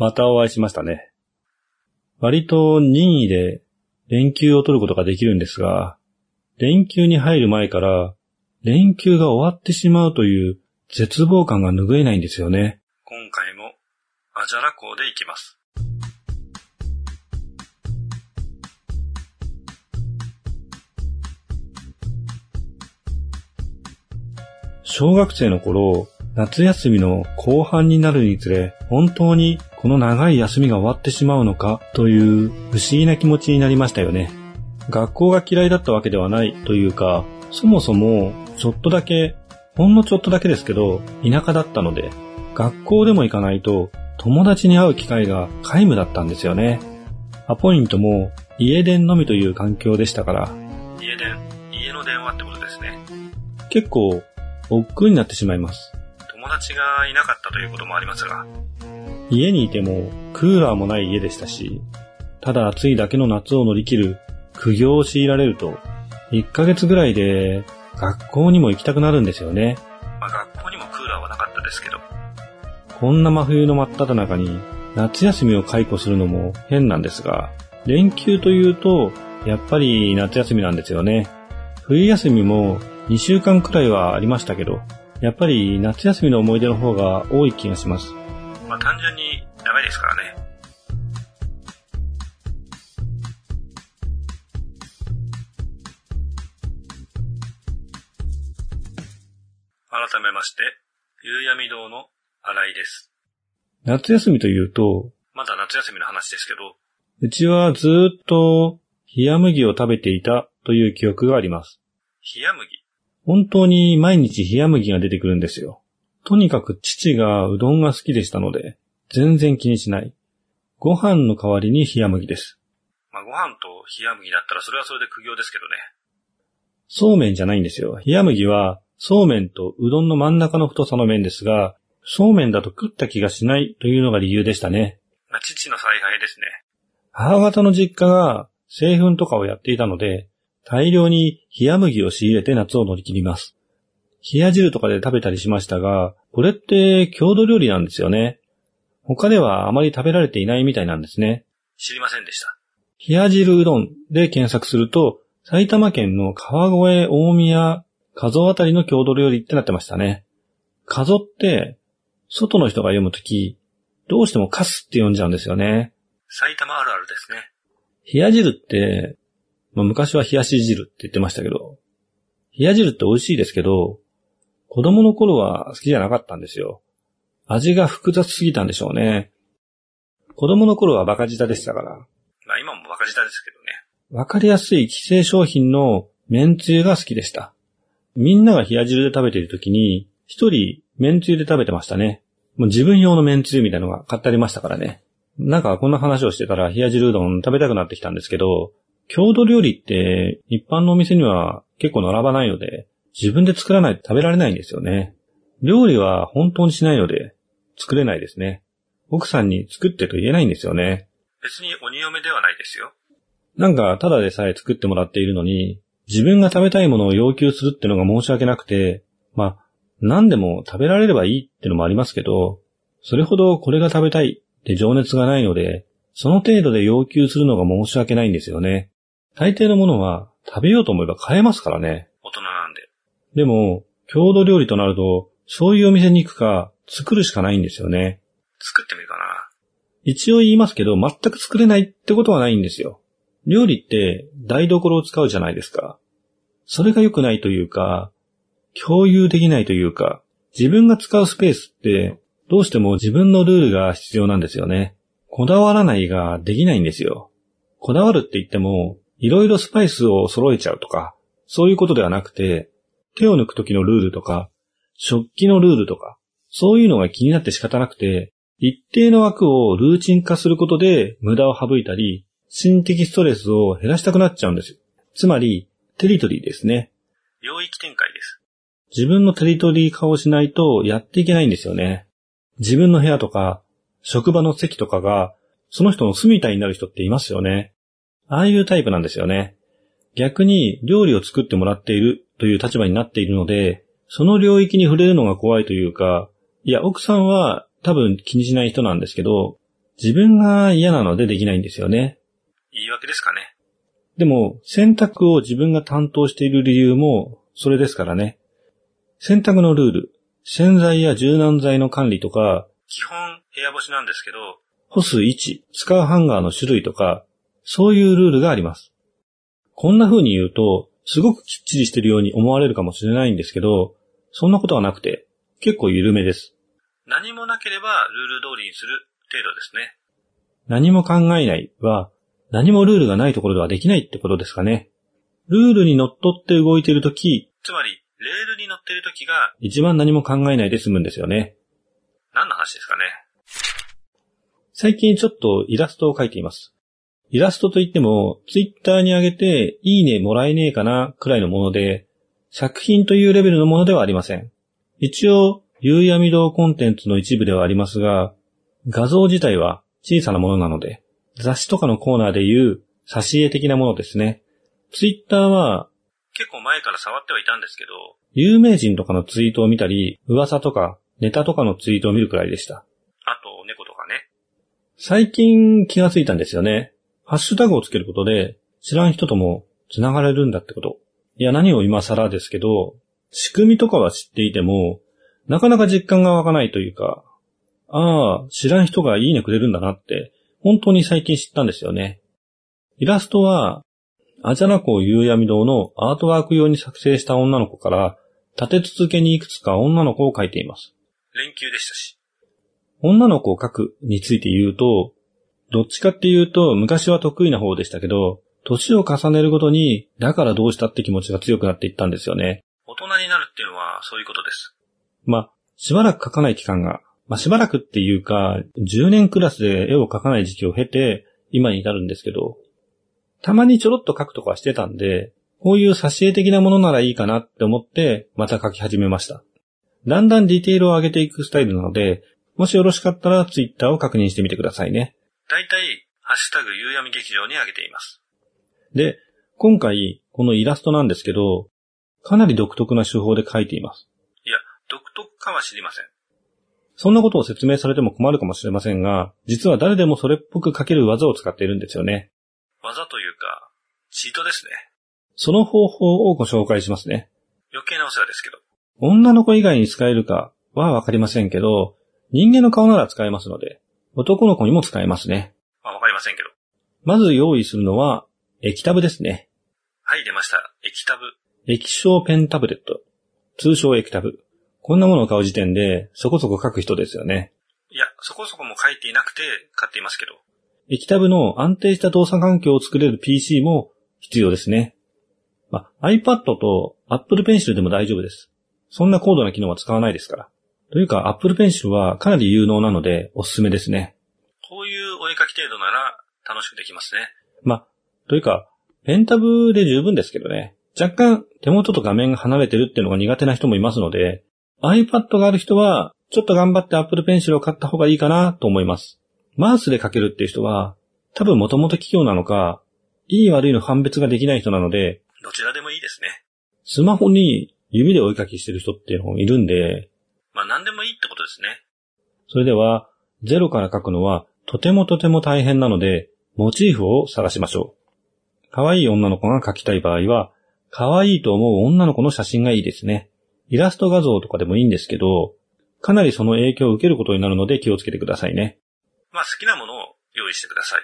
またお会いしましたね。割と任意で連休を取ることができるんですが、連休に入る前から連休が終わってしまうという絶望感が拭えないんですよね。今回もアジャラ港で行きます。小学生の頃、夏休みの後半になるにつれ、本当にこの長い休みが終わってしまうのかという不思議な気持ちになりましたよね。学校が嫌いだったわけではないというか、そもそもちょっとだけ、ほんのちょっとだけですけど、田舎だったので、学校でも行かないと友達に会う機会が皆無だったんですよね。アポイントも家電のみという環境でしたから。家電、家の電話ってことですね。結構億劫になってしまいます。友達がいなかったということもありますが。家にいてもクーラーもない家でしたし、ただ暑いだけの夏を乗り切る苦行を強いられると、1ヶ月ぐらいで学校にも行きたくなるんですよね。まあ学校にもクーラーはなかったですけど。こんな真冬の真っ只中に夏休みを解雇するのも変なんですが、連休というと、やっぱり夏休みなんですよね。冬休みも2週間くらいはありましたけど、やっぱり夏休みの思い出の方が多い気がします。まあ単純に長いですからね。改めまして、夕闇堂の新井です。夏休みというと、まだ夏休みの話ですけど、うちはずっと冷麦を食べていたという記憶があります。冷麦？本当に毎日冷麦が出てくるんですよ。とにかく父がうどんが好きでしたので、全然気にしない。ご飯の代わりに冷麦です。まあ、ご飯と冷麦だったらそれはそれで苦行ですけどね。そうめんじゃないんですよ。冷麦はそうめんとうどんの真ん中の太さの麺ですが、そうめんだと食った気がしないというのが理由でしたね。まあ、父の采配ですね。母方の実家が製粉とかをやっていたので、大量に冷麦を仕入れて夏を乗り切ります。冷や汁とかで食べたりしましたが、これって郷土料理なんですよね。他ではあまり食べられていないみたいなんですね。知りませんでした。冷や汁うどんで検索すると、埼玉県の川越大宮加須あたりの郷土料理ってなってましたね。加須って、外の人が読むとき、どうしてもカスって読んじゃうんですよね。埼玉あるあるですね。冷や汁って、まあ、昔は冷やし汁って言ってましたけど、冷や汁って美味しいですけど、子供の頃は好きじゃなかったんですよ。味が複雑すぎたんでしょうね。子供の頃はバカ舌でしたから。まあ今もバカ舌ですけどね。わかりやすい既製商品の麺つゆが好きでした。みんなが冷や汁で食べている時に、一人麺つゆで食べてましたね。もう自分用の麺つゆみたいなのが買ってありましたからね。なんかこんな話をしてたら冷や汁うどん食べたくなってきたんですけど、郷土料理って一般のお店には結構並ばないので、自分で作らないと食べられないんですよね。料理は本当にしないので、作れないですね。奥さんに作ってと言えないんですよね。別に鬼嫁ではないですよ。なんか、ただでさえ作ってもらっているのに、自分が食べたいものを要求するってのが申し訳なくて、まあ、何でも食べられればいいってのもありますけど、それほどこれが食べたいって情熱がないので、その程度で要求するのが申し訳ないんですよね。大抵のものは食べようと思えば買えますからね。大人なんで。でも、郷土料理となると、そういうお店に行くか、作るしかないんですよね。作ってみるかな。一応言いますけど、全く作れないってことはないんですよ。料理って台所を使うじゃないですか。それが良くないというか、共有できないというか、自分が使うスペースって、どうしても自分のルールが必要なんですよね。こだわらないができないんですよ。こだわるって言っても、いろいろスパイスを揃えちゃうとか、そういうことではなくて、手を抜く時のルールとか、食器のルールとか、そういうのが気になって仕方なくて、一定の枠をルーチン化することで無駄を省いたり、心的ストレスを減らしたくなっちゃうんですよ。つまり、テリトリーですね。領域展開です。自分のテリトリー化をしないとやっていけないんですよね。自分の部屋とか、職場の席とかが、その人の住みたいになる人っていますよね。ああいうタイプなんですよね。逆に料理を作ってもらっているという立場になっているので、その領域に触れるのが怖いというか、いや、奥さんは多分気にしない人なんですけど、自分が嫌なのでできないんですよね。言い訳ですかね。でも、洗濯を自分が担当している理由も、それですからね。洗濯のルール、洗剤や柔軟剤の管理とか、基本部屋干しなんですけど、干す位置、使うハンガーの種類とか、そういうルールがあります。こんな風に言うと、すごくきっちりしてるように思われるかもしれないんですけど、そんなことはなくて、結構緩めです。何もなければルール通りにする程度ですね。何も考えないは、何もルールがないところではできないってことですかね。ルールにのっとって動いているとき、つまり、レールに乗ってる時が、一番何も考えないで済むんですよね。何の話ですかね？最近ちょっとイラストを描いています。イラストといっても、ツイッターに上げて、いいねもらえねえかな、くらいのもので、作品というレベルのものではありません。一応、夕闇堂コンテンツの一部ではありますが、画像自体は小さなものなので、雑誌とかのコーナーでいう、挿絵的なものですね。ツイッターは、結構前から触ってはいたんですけど、有名人とかのツイートを見たり、噂とか、ネタとかのツイートを見るくらいでした。あと猫とかね。最近気がついたんですよね。ハッシュタグをつけることで、知らん人とも繋がれるんだってこと。いや、何を今更ですけど、仕組みとかは知っていても、なかなか実感が湧かないというか、ああ、知らん人がいいねくれるんだなって、本当に最近知ったんですよね。イラストは、アジャナコ夕闇堂のアートワーク用に作成した女の子から、立て続けにいくつか女の子を描いています。連休でしたし。女の子を描くについて言うと、どっちかっていうと昔は得意な方でしたけど、年を重ねるごとに、だからどうしたって気持ちが強くなっていったんですよね。大人になるっていうのはそういうことです。まあ、しばらく描かない期間が、まあしばらくっていうか、10年クラスで絵を描かない時期を経て、今に至るんですけど、たまにちょろっと描くとかしてたんで、こういう挿絵的なものならいいかなって思って、また描き始めました。だんだんディテールを上げていくスタイルなので、もしよろしかったらツイッターを確認してみてくださいね。だいたい、ハッシュタグ夕闇劇場に上げています。で、今回、このイラストなんですけど、かなり独特な手法で描いています。いや、独特かは知りません。そんなことを説明されても困るかもしれませんが、実は誰でもそれっぽく描ける技を使っているんですよね。技というか、チートですね。その方法をご紹介しますね。余計なお世話ですけど。女の子以外に使えるかはわかりませんけど、人間の顔なら使えますので、男の子にも使えますね。まあ、わかりませんけど。まず用意するのは、液タブですね。はい、出ました。液タブ。液晶ペンタブレット。通称液タブ。こんなものを買う時点で、そこそこ書く人ですよね。いや、そこそこも書いていなくて買っていますけど。液タブの安定した動作環境を作れる PC も必要ですね。まあ、iPad と Apple Pencil でも大丈夫です。そんな高度な機能は使わないですから。というか、Apple Pencil はかなり有能なのでおすすめですね。こういうお絵描き程度なら楽しくできますね。まあ、というか、ペンタブで十分ですけどね。若干手元と画面が離れてるっていうのが苦手な人もいますので、iPad がある人は、ちょっと頑張って Apple Pencil を買った方がいいかなと思います。マウスで書けるっていう人は、多分もともと器用なのか、いい悪いの判別ができない人なので、どちらでもいいですね。スマホに指でお絵描きしてる人っていうのもいるんで、まあ、何でもいいってことですね。それでは、ゼロから描くのはとてもとても大変なので、モチーフを探しましょう。可愛い女の子が描きたい場合は、可愛いと思う女の子の写真がいいですね。イラスト画像とかでもいいんですけど、かなりその影響を受けることになるので気をつけてくださいね。まあ、好きなものを用意してください。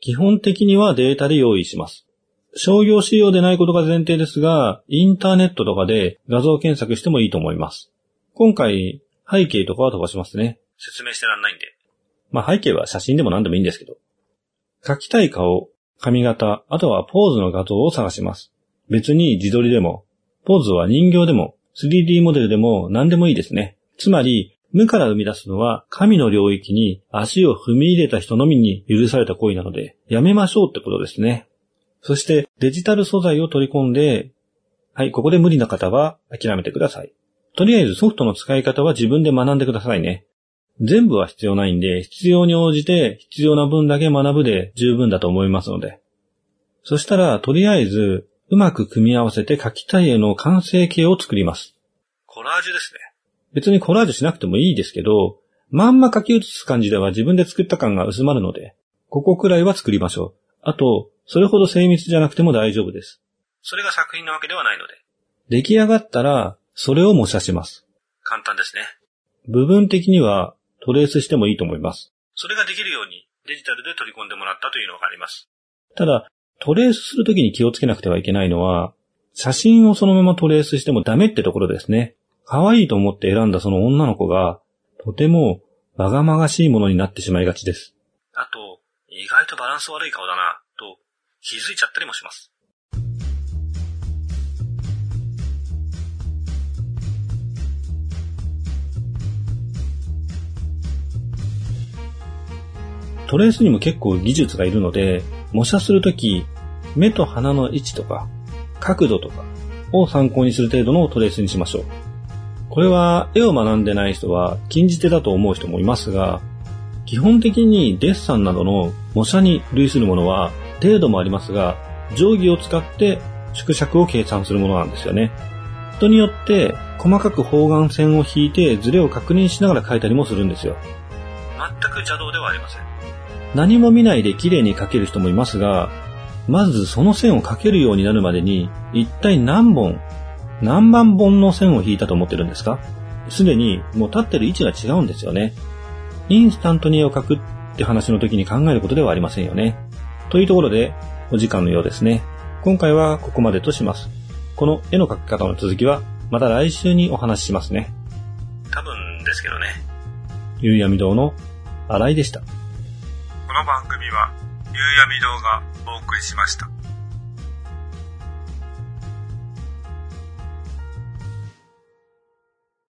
基本的にはデータで用意します。商業仕様でないことが前提ですが、インターネットとかで画像検索してもいいと思います。今回、背景とかは飛ばしますね。説明してらんないんで。まあ背景は写真でも何でもいいんですけど。描きたい顔、髪型、あとはポーズの画像を探します。別に自撮りでも、ポーズは人形でも、3D モデルでも何でもいいですね。つまり、無から生み出すのは神の領域に足を踏み入れた人のみに許された行為なので、やめましょうってことですね。そしてデジタル素材を取り込んで、はい、ここで無理な方は諦めてください。とりあえずソフトの使い方は自分で学んでくださいね。全部は必要ないんで、必要に応じて必要な分だけ学ぶで十分だと思いますので。そしたら、とりあえず、うまく組み合わせて書きたい絵の完成形を作ります。コラージュですね。別にコラージュしなくてもいいですけど、まんま書き写す感じでは自分で作った感が薄まるので、ここくらいは作りましょう。あと、それほど精密じゃなくても大丈夫です。それが作品なわけではないので。出来上がったら、それを模写します。簡単ですね。部分的にはトレースしてもいいと思います。それができるようにデジタルで取り込んでもらったというのがあります。ただ、トレースするときに気をつけなくてはいけないのは、写真をそのままトレースしてもダメってところですね。可愛いと思って選んだその女の子が、とてもわがまがしいものになってしまいがちです。あと、意外とバランス悪い顔だな、と気づいちゃったりもします。トレースにも結構技術がいるので、模写するとき、目と鼻の位置とか、角度とかを参考にする程度のトレースにしましょう。これは絵を学んでない人は禁じ手だと思う人もいますが、基本的にデッサンなどの模写に類するものは程度もありますが、定規を使って縮尺を計算するものなんですよね。人によって細かく方眼線を引いてズレを確認しながら描いたりもするんですよ。全く邪道ではありません。何も見ないで綺麗に描ける人もいますが、まずその線を描けるようになるまでに、一体何本、何万本の線を引いたと思ってるんですか？すでにもう立ってる位置が違うんですよね。インスタントに絵を描くって話の時に考えることではありませんよね。というところで、お時間のようですね。今回はここまでとします。この絵の描き方の続きは、また来週にお話ししますね。多分ですけどね。夕闇堂の新井でした。この番組は、夕闇堂がお送りしました。